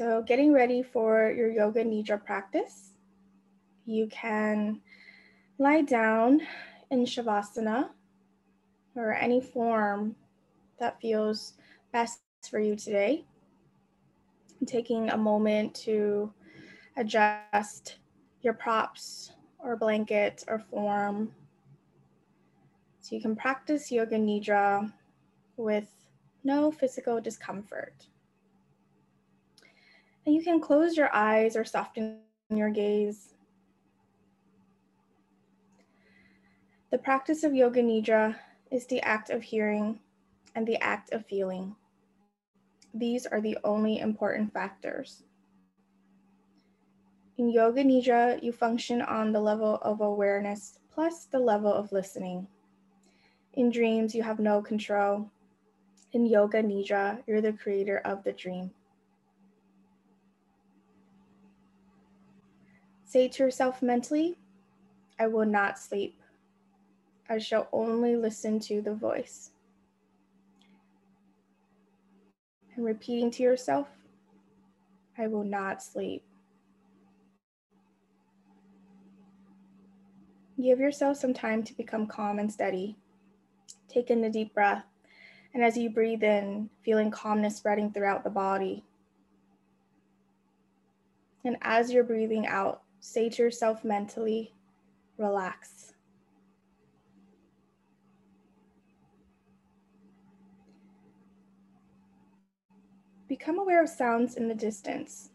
So, getting ready for your yoga nidra practice, you can lie down in Shavasana or any form that feels best for you today. taking a moment to adjust your props or blanket or form so you can practice yoga nidra with no physical discomfort. And you can close your eyes or soften your gaze. The practice of yoga nidra is the act of hearing and the act of feeling. These are the only important factors. In Yoga Nidra, you function on the level of awareness plus the level of listening. In dreams, you have no control. In Yoga Nidra, you're the creator of the dream. Say to yourself mentally, I will not sleep. I shall only listen to the voice. And repeating to yourself, I will not sleep. Give yourself some time to become calm and steady. Take in a deep breath. And as you breathe in, feeling calmness spreading throughout the body. And as you're breathing out, say to yourself mentally, relax. Become aware of sounds in the distance.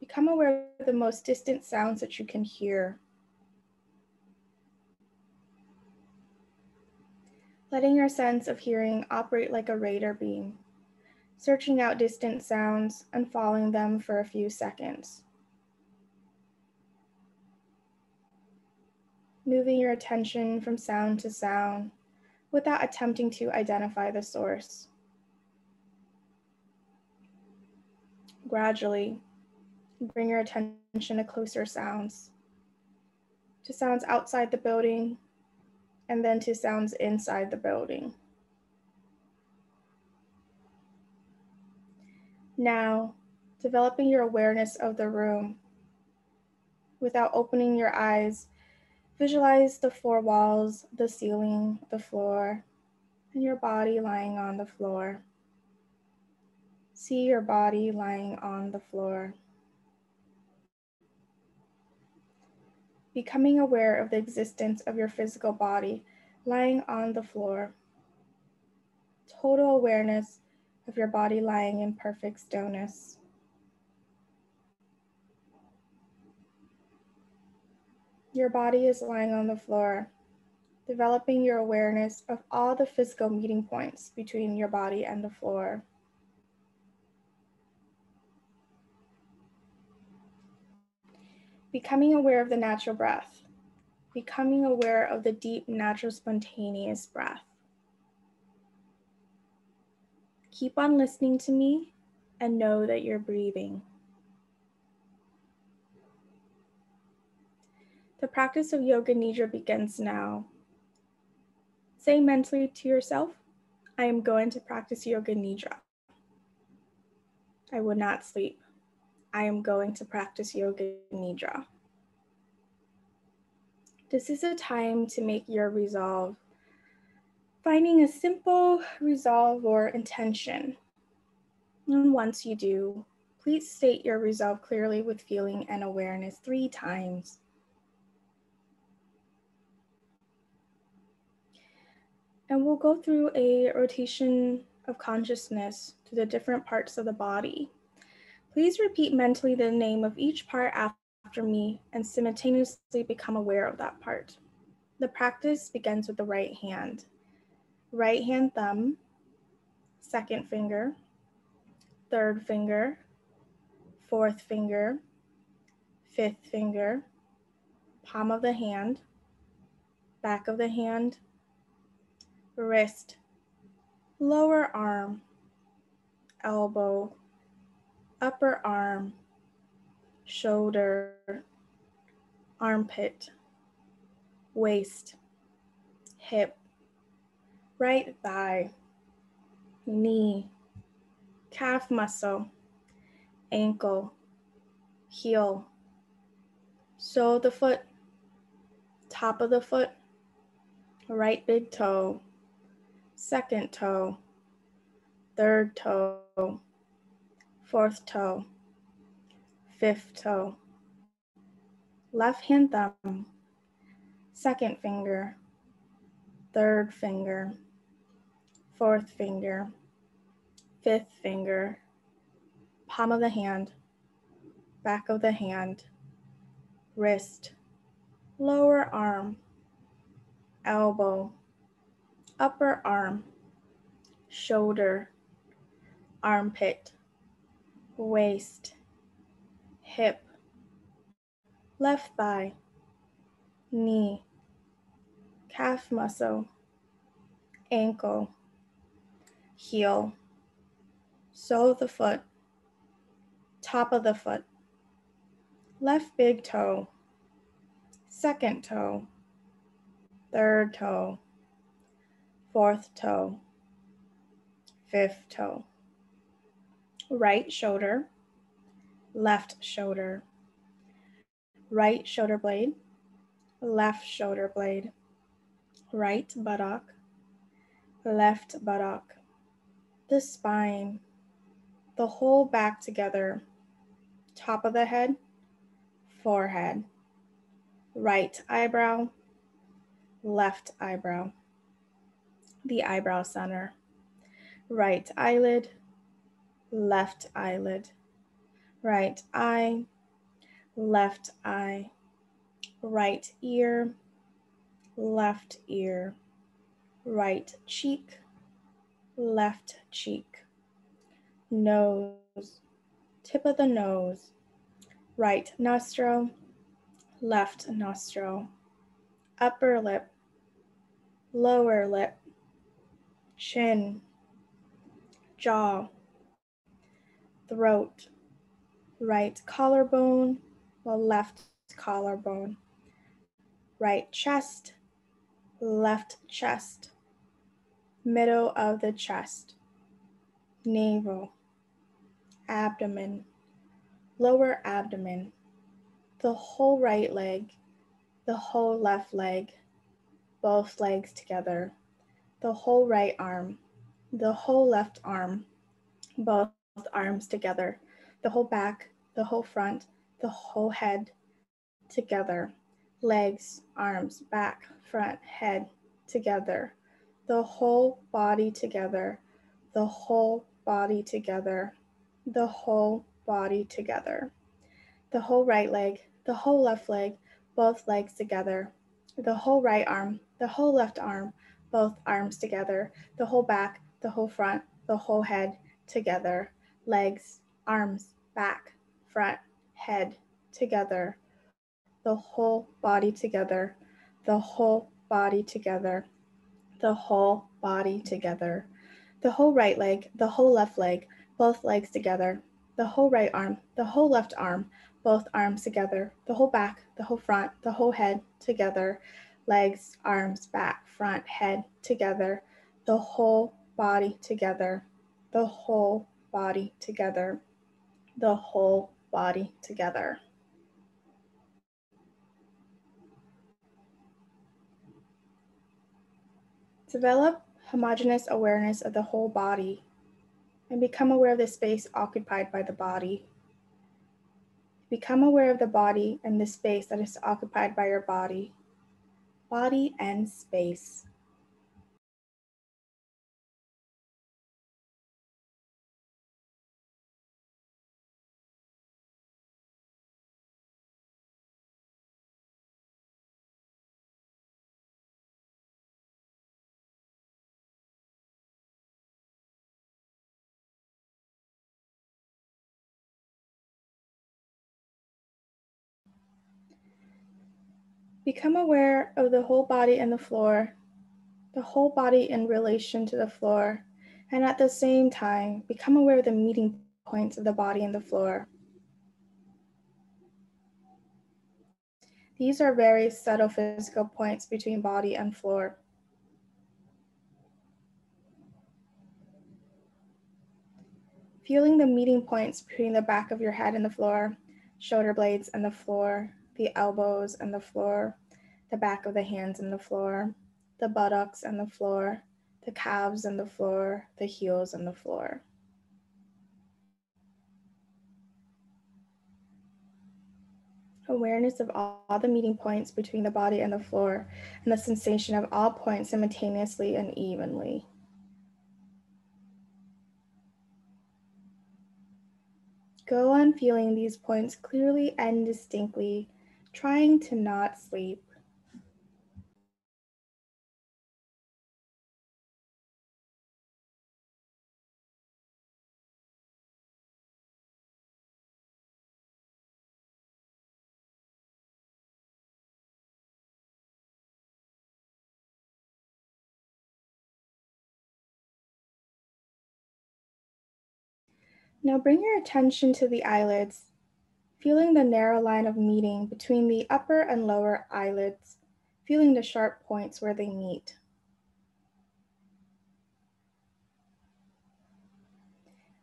Become aware of the most distant sounds that you can hear. letting your sense of hearing operate like a radar beam, searching out distant sounds and following them for a few seconds. Moving your attention from sound to sound without attempting to identify the source. Gradually, bring your attention to closer sounds, to sounds outside the building and then to sounds inside the building. Now, developing your awareness of the room. Without opening your eyes, visualize the four walls, the ceiling, the floor, and your body lying on the floor. See your body lying on the floor. becoming aware of the existence of your physical body lying on the floor. Total awareness of your body lying in perfect stillness. Your body is lying on the floor, developing your awareness of all the physical meeting points between your body and the floor. becoming aware of the natural breath, becoming aware of the deep, natural, spontaneous breath. Keep on listening to me and know that you're breathing. The practice of Yoga Nidra begins now. Say mentally to yourself, I am going to practice Yoga Nidra. I will not sleep. I am going to practice Yoga Nidra. This is a time to make your resolve. Finding a simple resolve or intention. And once you do, please state your resolve clearly with feeling and awareness three times. And we'll go through a rotation of consciousness to the different parts of the body. Please repeat mentally the name of each part after me and simultaneously become aware of that part. The practice begins with the right hand. Right hand thumb, second finger, third finger, fourth finger, fifth finger, palm of the hand, back of the hand, wrist, lower arm, elbow, upper arm, shoulder, armpit, waist, hip, right thigh, knee, calf muscle, ankle, heel, sole of the foot, top of the foot, right big toe, second toe, third toe, fourth toe, fifth toe, left hand thumb, second finger, third finger, fourth finger, fifth finger, palm of the hand, back of the hand, wrist, lower arm, elbow, upper arm, shoulder, armpit, waist, hip, left thigh, knee, calf muscle, ankle, heel, sole of the foot, top of the foot, left big toe, second toe, third toe, fourth toe, fifth toe, right shoulder, left shoulder, right shoulder blade, left shoulder blade, right buttock, left buttock, the spine, the whole back together, top of the head, forehead, right eyebrow, left eyebrow, the eyebrow center, right eyelid, left eyelid, right eye, left eye, right ear, left ear, right cheek, left cheek, nose, tip of the nose, right nostril, left nostril, upper lip, lower lip, chin, jaw, throat, right collarbone, left collarbone, right chest, left chest, middle of the chest, navel, abdomen, lower abdomen, the whole right leg, the whole left leg, both legs together, the whole right arm, the whole left arm, both arms together, the whole back, the whole front, the whole head together, legs, arms, back, front, head together, the whole body together, the whole body together, the whole body together, the whole right leg, the whole left leg, both legs together, the whole right arm, the whole left arm, both arms together, the whole back, the whole front, the whole head together, legs, arms, back, front, head together, the whole body together, the whole body together, the whole body together, the whole right leg, the whole left leg, both legs together, the whole right arm, the whole left arm, both arms together, the whole back, the whole front, the whole head together, legs, arms, back, front, head together, the whole body together, the whole body together, the whole body together. Develop homogeneous awareness of the whole body and become aware of the space occupied by the body. Become aware of the body and the space that is occupied by your body. Body and space. Become aware of the whole body and the floor, the whole body in relation to the floor, and at the same time, become aware of the meeting points of the body and the floor. These are very subtle physical points between body and floor. feeling the meeting points between the back of your head and the floor, shoulder blades and the floor, the elbows and the floor, the back of the hands and the floor, the buttocks and the floor, the calves and the floor, the heels and the floor. Awareness of all, the meeting points between the body and the floor, and the sensation of all points simultaneously and evenly. Go on feeling these points clearly and distinctly, trying to not sleep. Now bring your attention to the eyelids, feeling the narrow line of meeting between the upper and lower eyelids, feeling the sharp points where they meet.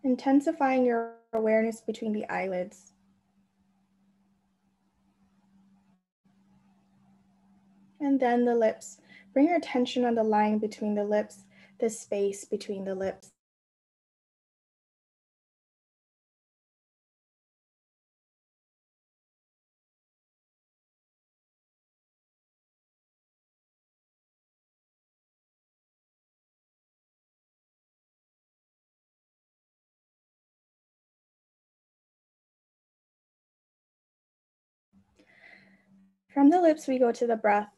Intensifying your awareness between the eyelids. And then the lips. Bring your attention on the line between the lips, the space between the lips. From the lips, we go to the breath,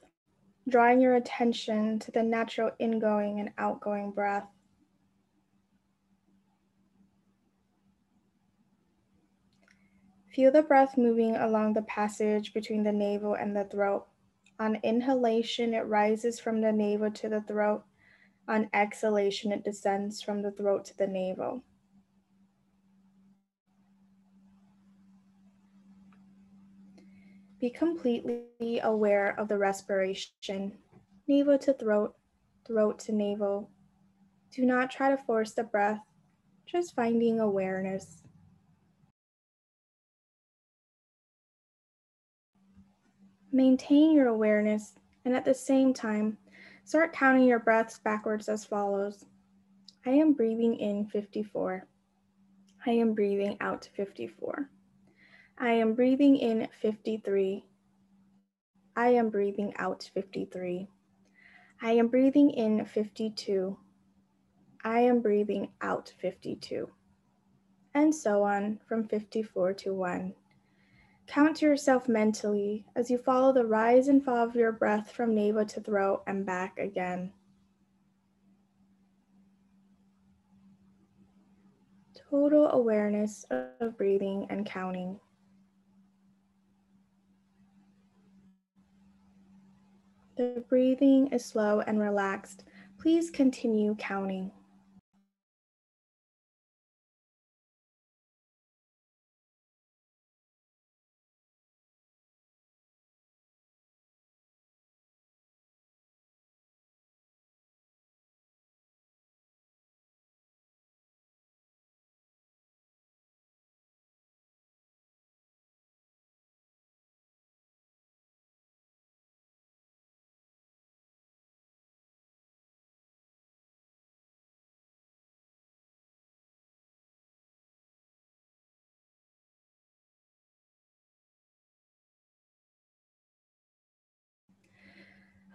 drawing your attention to the natural ingoing and outgoing breath. Feel the breath moving along the passage between the navel and the throat. On inhalation, it rises from the navel to the throat. On exhalation, it descends from the throat to the navel. Be completely aware of the respiration, navel to throat, throat to navel. Do not try to force the breath, just finding awareness. Maintain your awareness and at the same time, start counting your breaths backwards as follows. I am breathing in 54. I am breathing out 54. I am breathing in 53. I am breathing out 53. I am breathing in 52. I am breathing out 52. And so on from 54 to 1. Count to yourself mentally as you follow the rise and fall of your breath from navel to throat and back again. Total awareness of breathing and counting. The breathing is slow and relaxed. Please continue counting.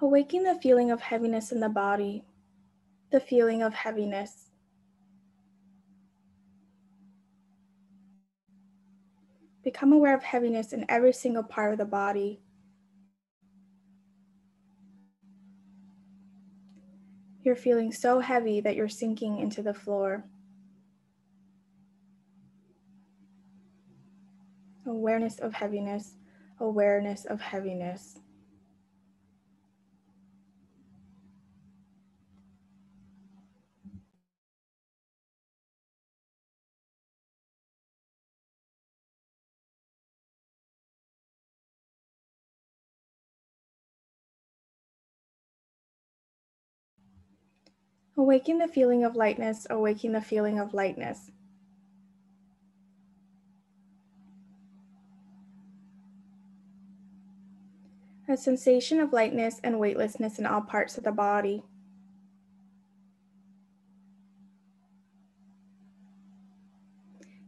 Awaken the feeling of heaviness in the body, the feeling of heaviness. Become aware of heaviness in every single part of the body. You're feeling so heavy that you're sinking into the floor. Awareness of heaviness, awareness of heaviness. Awaken the feeling of lightness, awaken the feeling of lightness. A sensation of lightness and weightlessness in all parts of the body.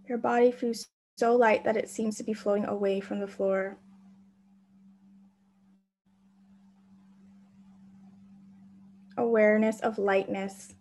Your body feels so light that it seems to be floating away from the floor. Awareness of lightness.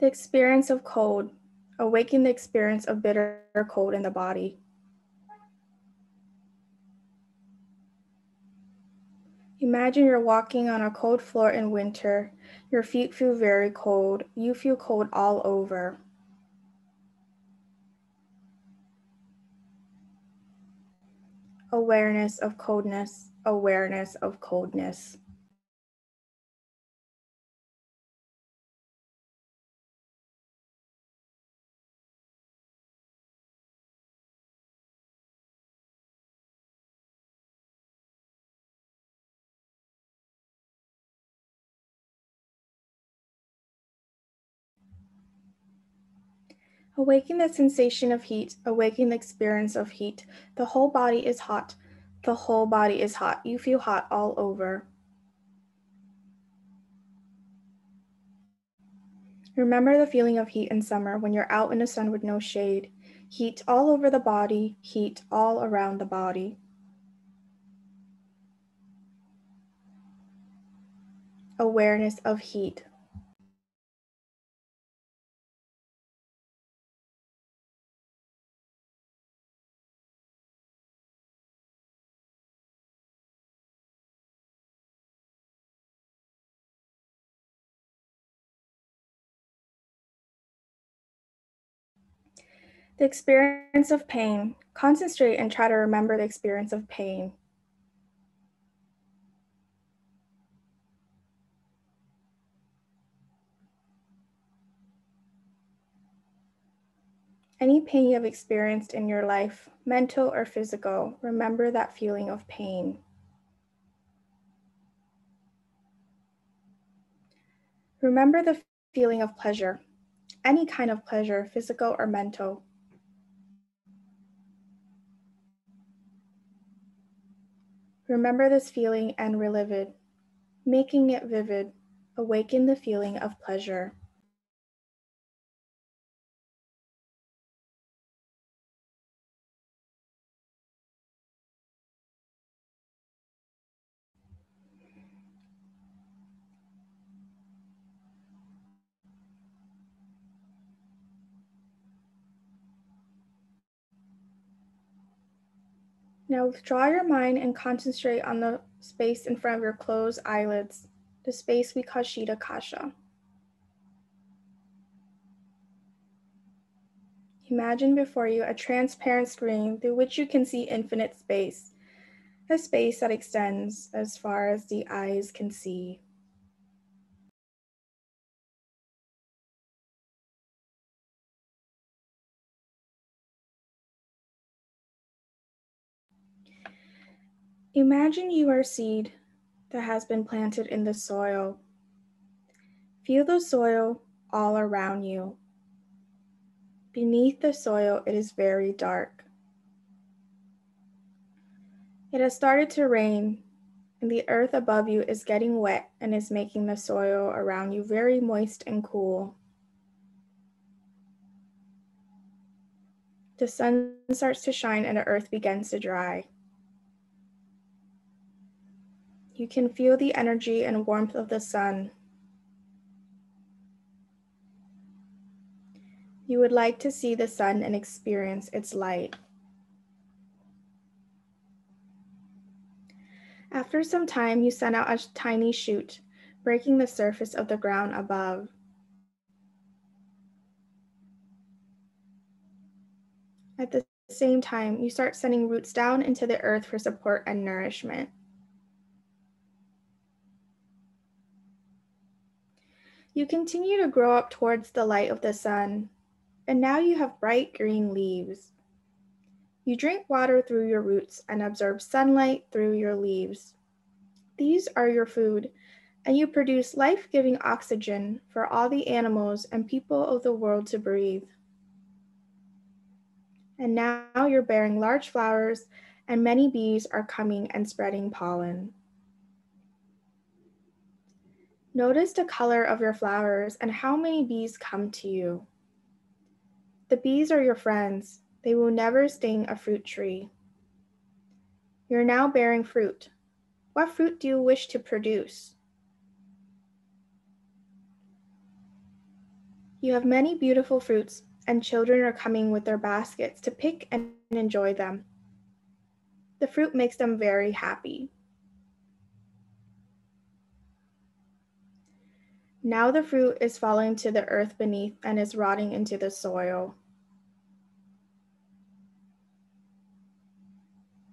The experience of cold. Awaken the experience of bitter cold in the body. Imagine you're walking on a cold floor in winter. Your feet feel very cold. You feel cold all over. Awareness of coldness, awareness of coldness. Awaken the sensation of heat, awaken the experience of heat. The whole body is hot. The whole body is hot. You feel hot all over. Remember the feeling of heat in summer when you're out in the sun with no shade. Heat all over the body, heat all around the body. Awareness of heat. The experience of pain. Concentrate and try to remember the experience of pain. Any pain you have experienced in your life, mental or physical, remember that feeling of pain. Remember the feeling of pleasure, any kind of pleasure, physical or mental. Remember this feeling and relive it, making it vivid. Awaken the feeling of pleasure. Now withdraw your mind and concentrate on the space in front of your closed eyelids, the space we call Chitakasha. Imagine before you a transparent screen through which you can see infinite space, a space that extends as far as the eyes can see. Imagine you are a seed that has been planted in the soil. Feel the soil all around you. Beneath the soil, it is very dark. It has started to rain, and the earth above you is getting wet and is making the soil around you very moist and cool. The sun starts to shine and the earth begins to dry. You can feel the energy and warmth of the sun. You would like to see the sun and experience its light. After some time, you send out a tiny shoot, breaking the surface of the ground above. At the same time, you start sending roots down into the earth for support and nourishment. You continue to grow up towards the light of the sun. and now you have bright green leaves. You drink water through your roots and absorb sunlight through your leaves. These are your food, and you produce life giving oxygen for all the animals and people of the world to breathe. And now you're bearing large flowers, and many bees are coming and spreading pollen. Notice the color of your flowers and how many bees come to you. The bees are your friends. They will never sting a fruit tree. You're now bearing fruit. What fruit do you wish to produce? You have many beautiful fruits, and children are coming with their baskets to pick and enjoy them. The fruit makes them very happy. Now the fruit is falling to the earth beneath and is rotting into the soil.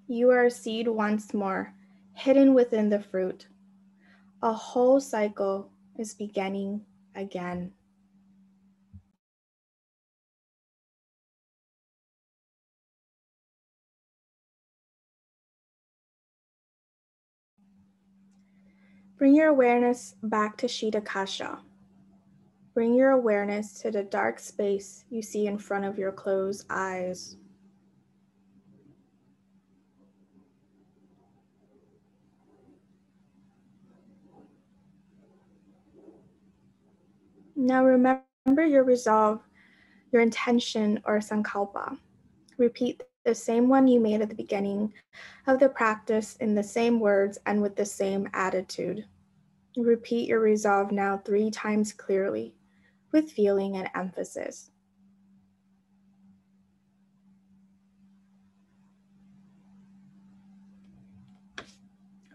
You are a seed once more, hidden within the fruit. A whole cycle is beginning again. Bring your awareness back to Chitakasha. Bring your awareness to the dark space you see in front of your closed eyes. Now remember your resolve, your intention or sankalpa. Repeat the same one you made at the beginning of the practice in the same words and with the same attitude. Repeat your resolve now three times clearly with feeling and emphasis.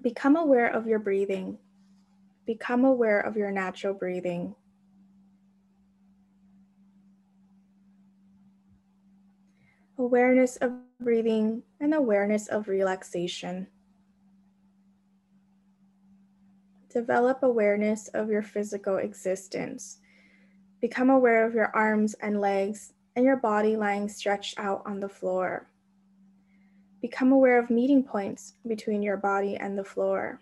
Become aware of your breathing. Become aware of your natural breathing. Awareness of breathing, and awareness of relaxation. Develop awareness of your physical existence. Become aware of your arms and legs and your body lying stretched out on the floor. Become aware of meeting points between your body and the floor.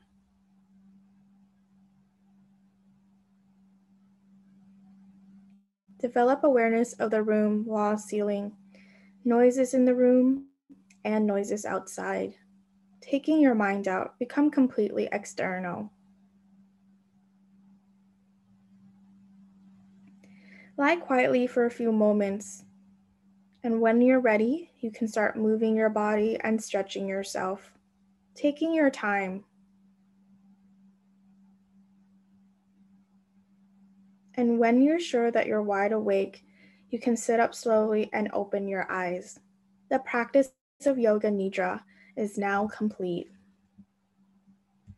Develop awareness of the room, wall, ceiling, noises in the room, and noises outside. Taking your mind out, become completely external. Lie quietly for a few moments, and when you're ready, you can start moving your body and stretching yourself, taking your time. And when you're sure that you're wide awake, you can sit up slowly and open your eyes. The practice of Yoga Nidra is now complete.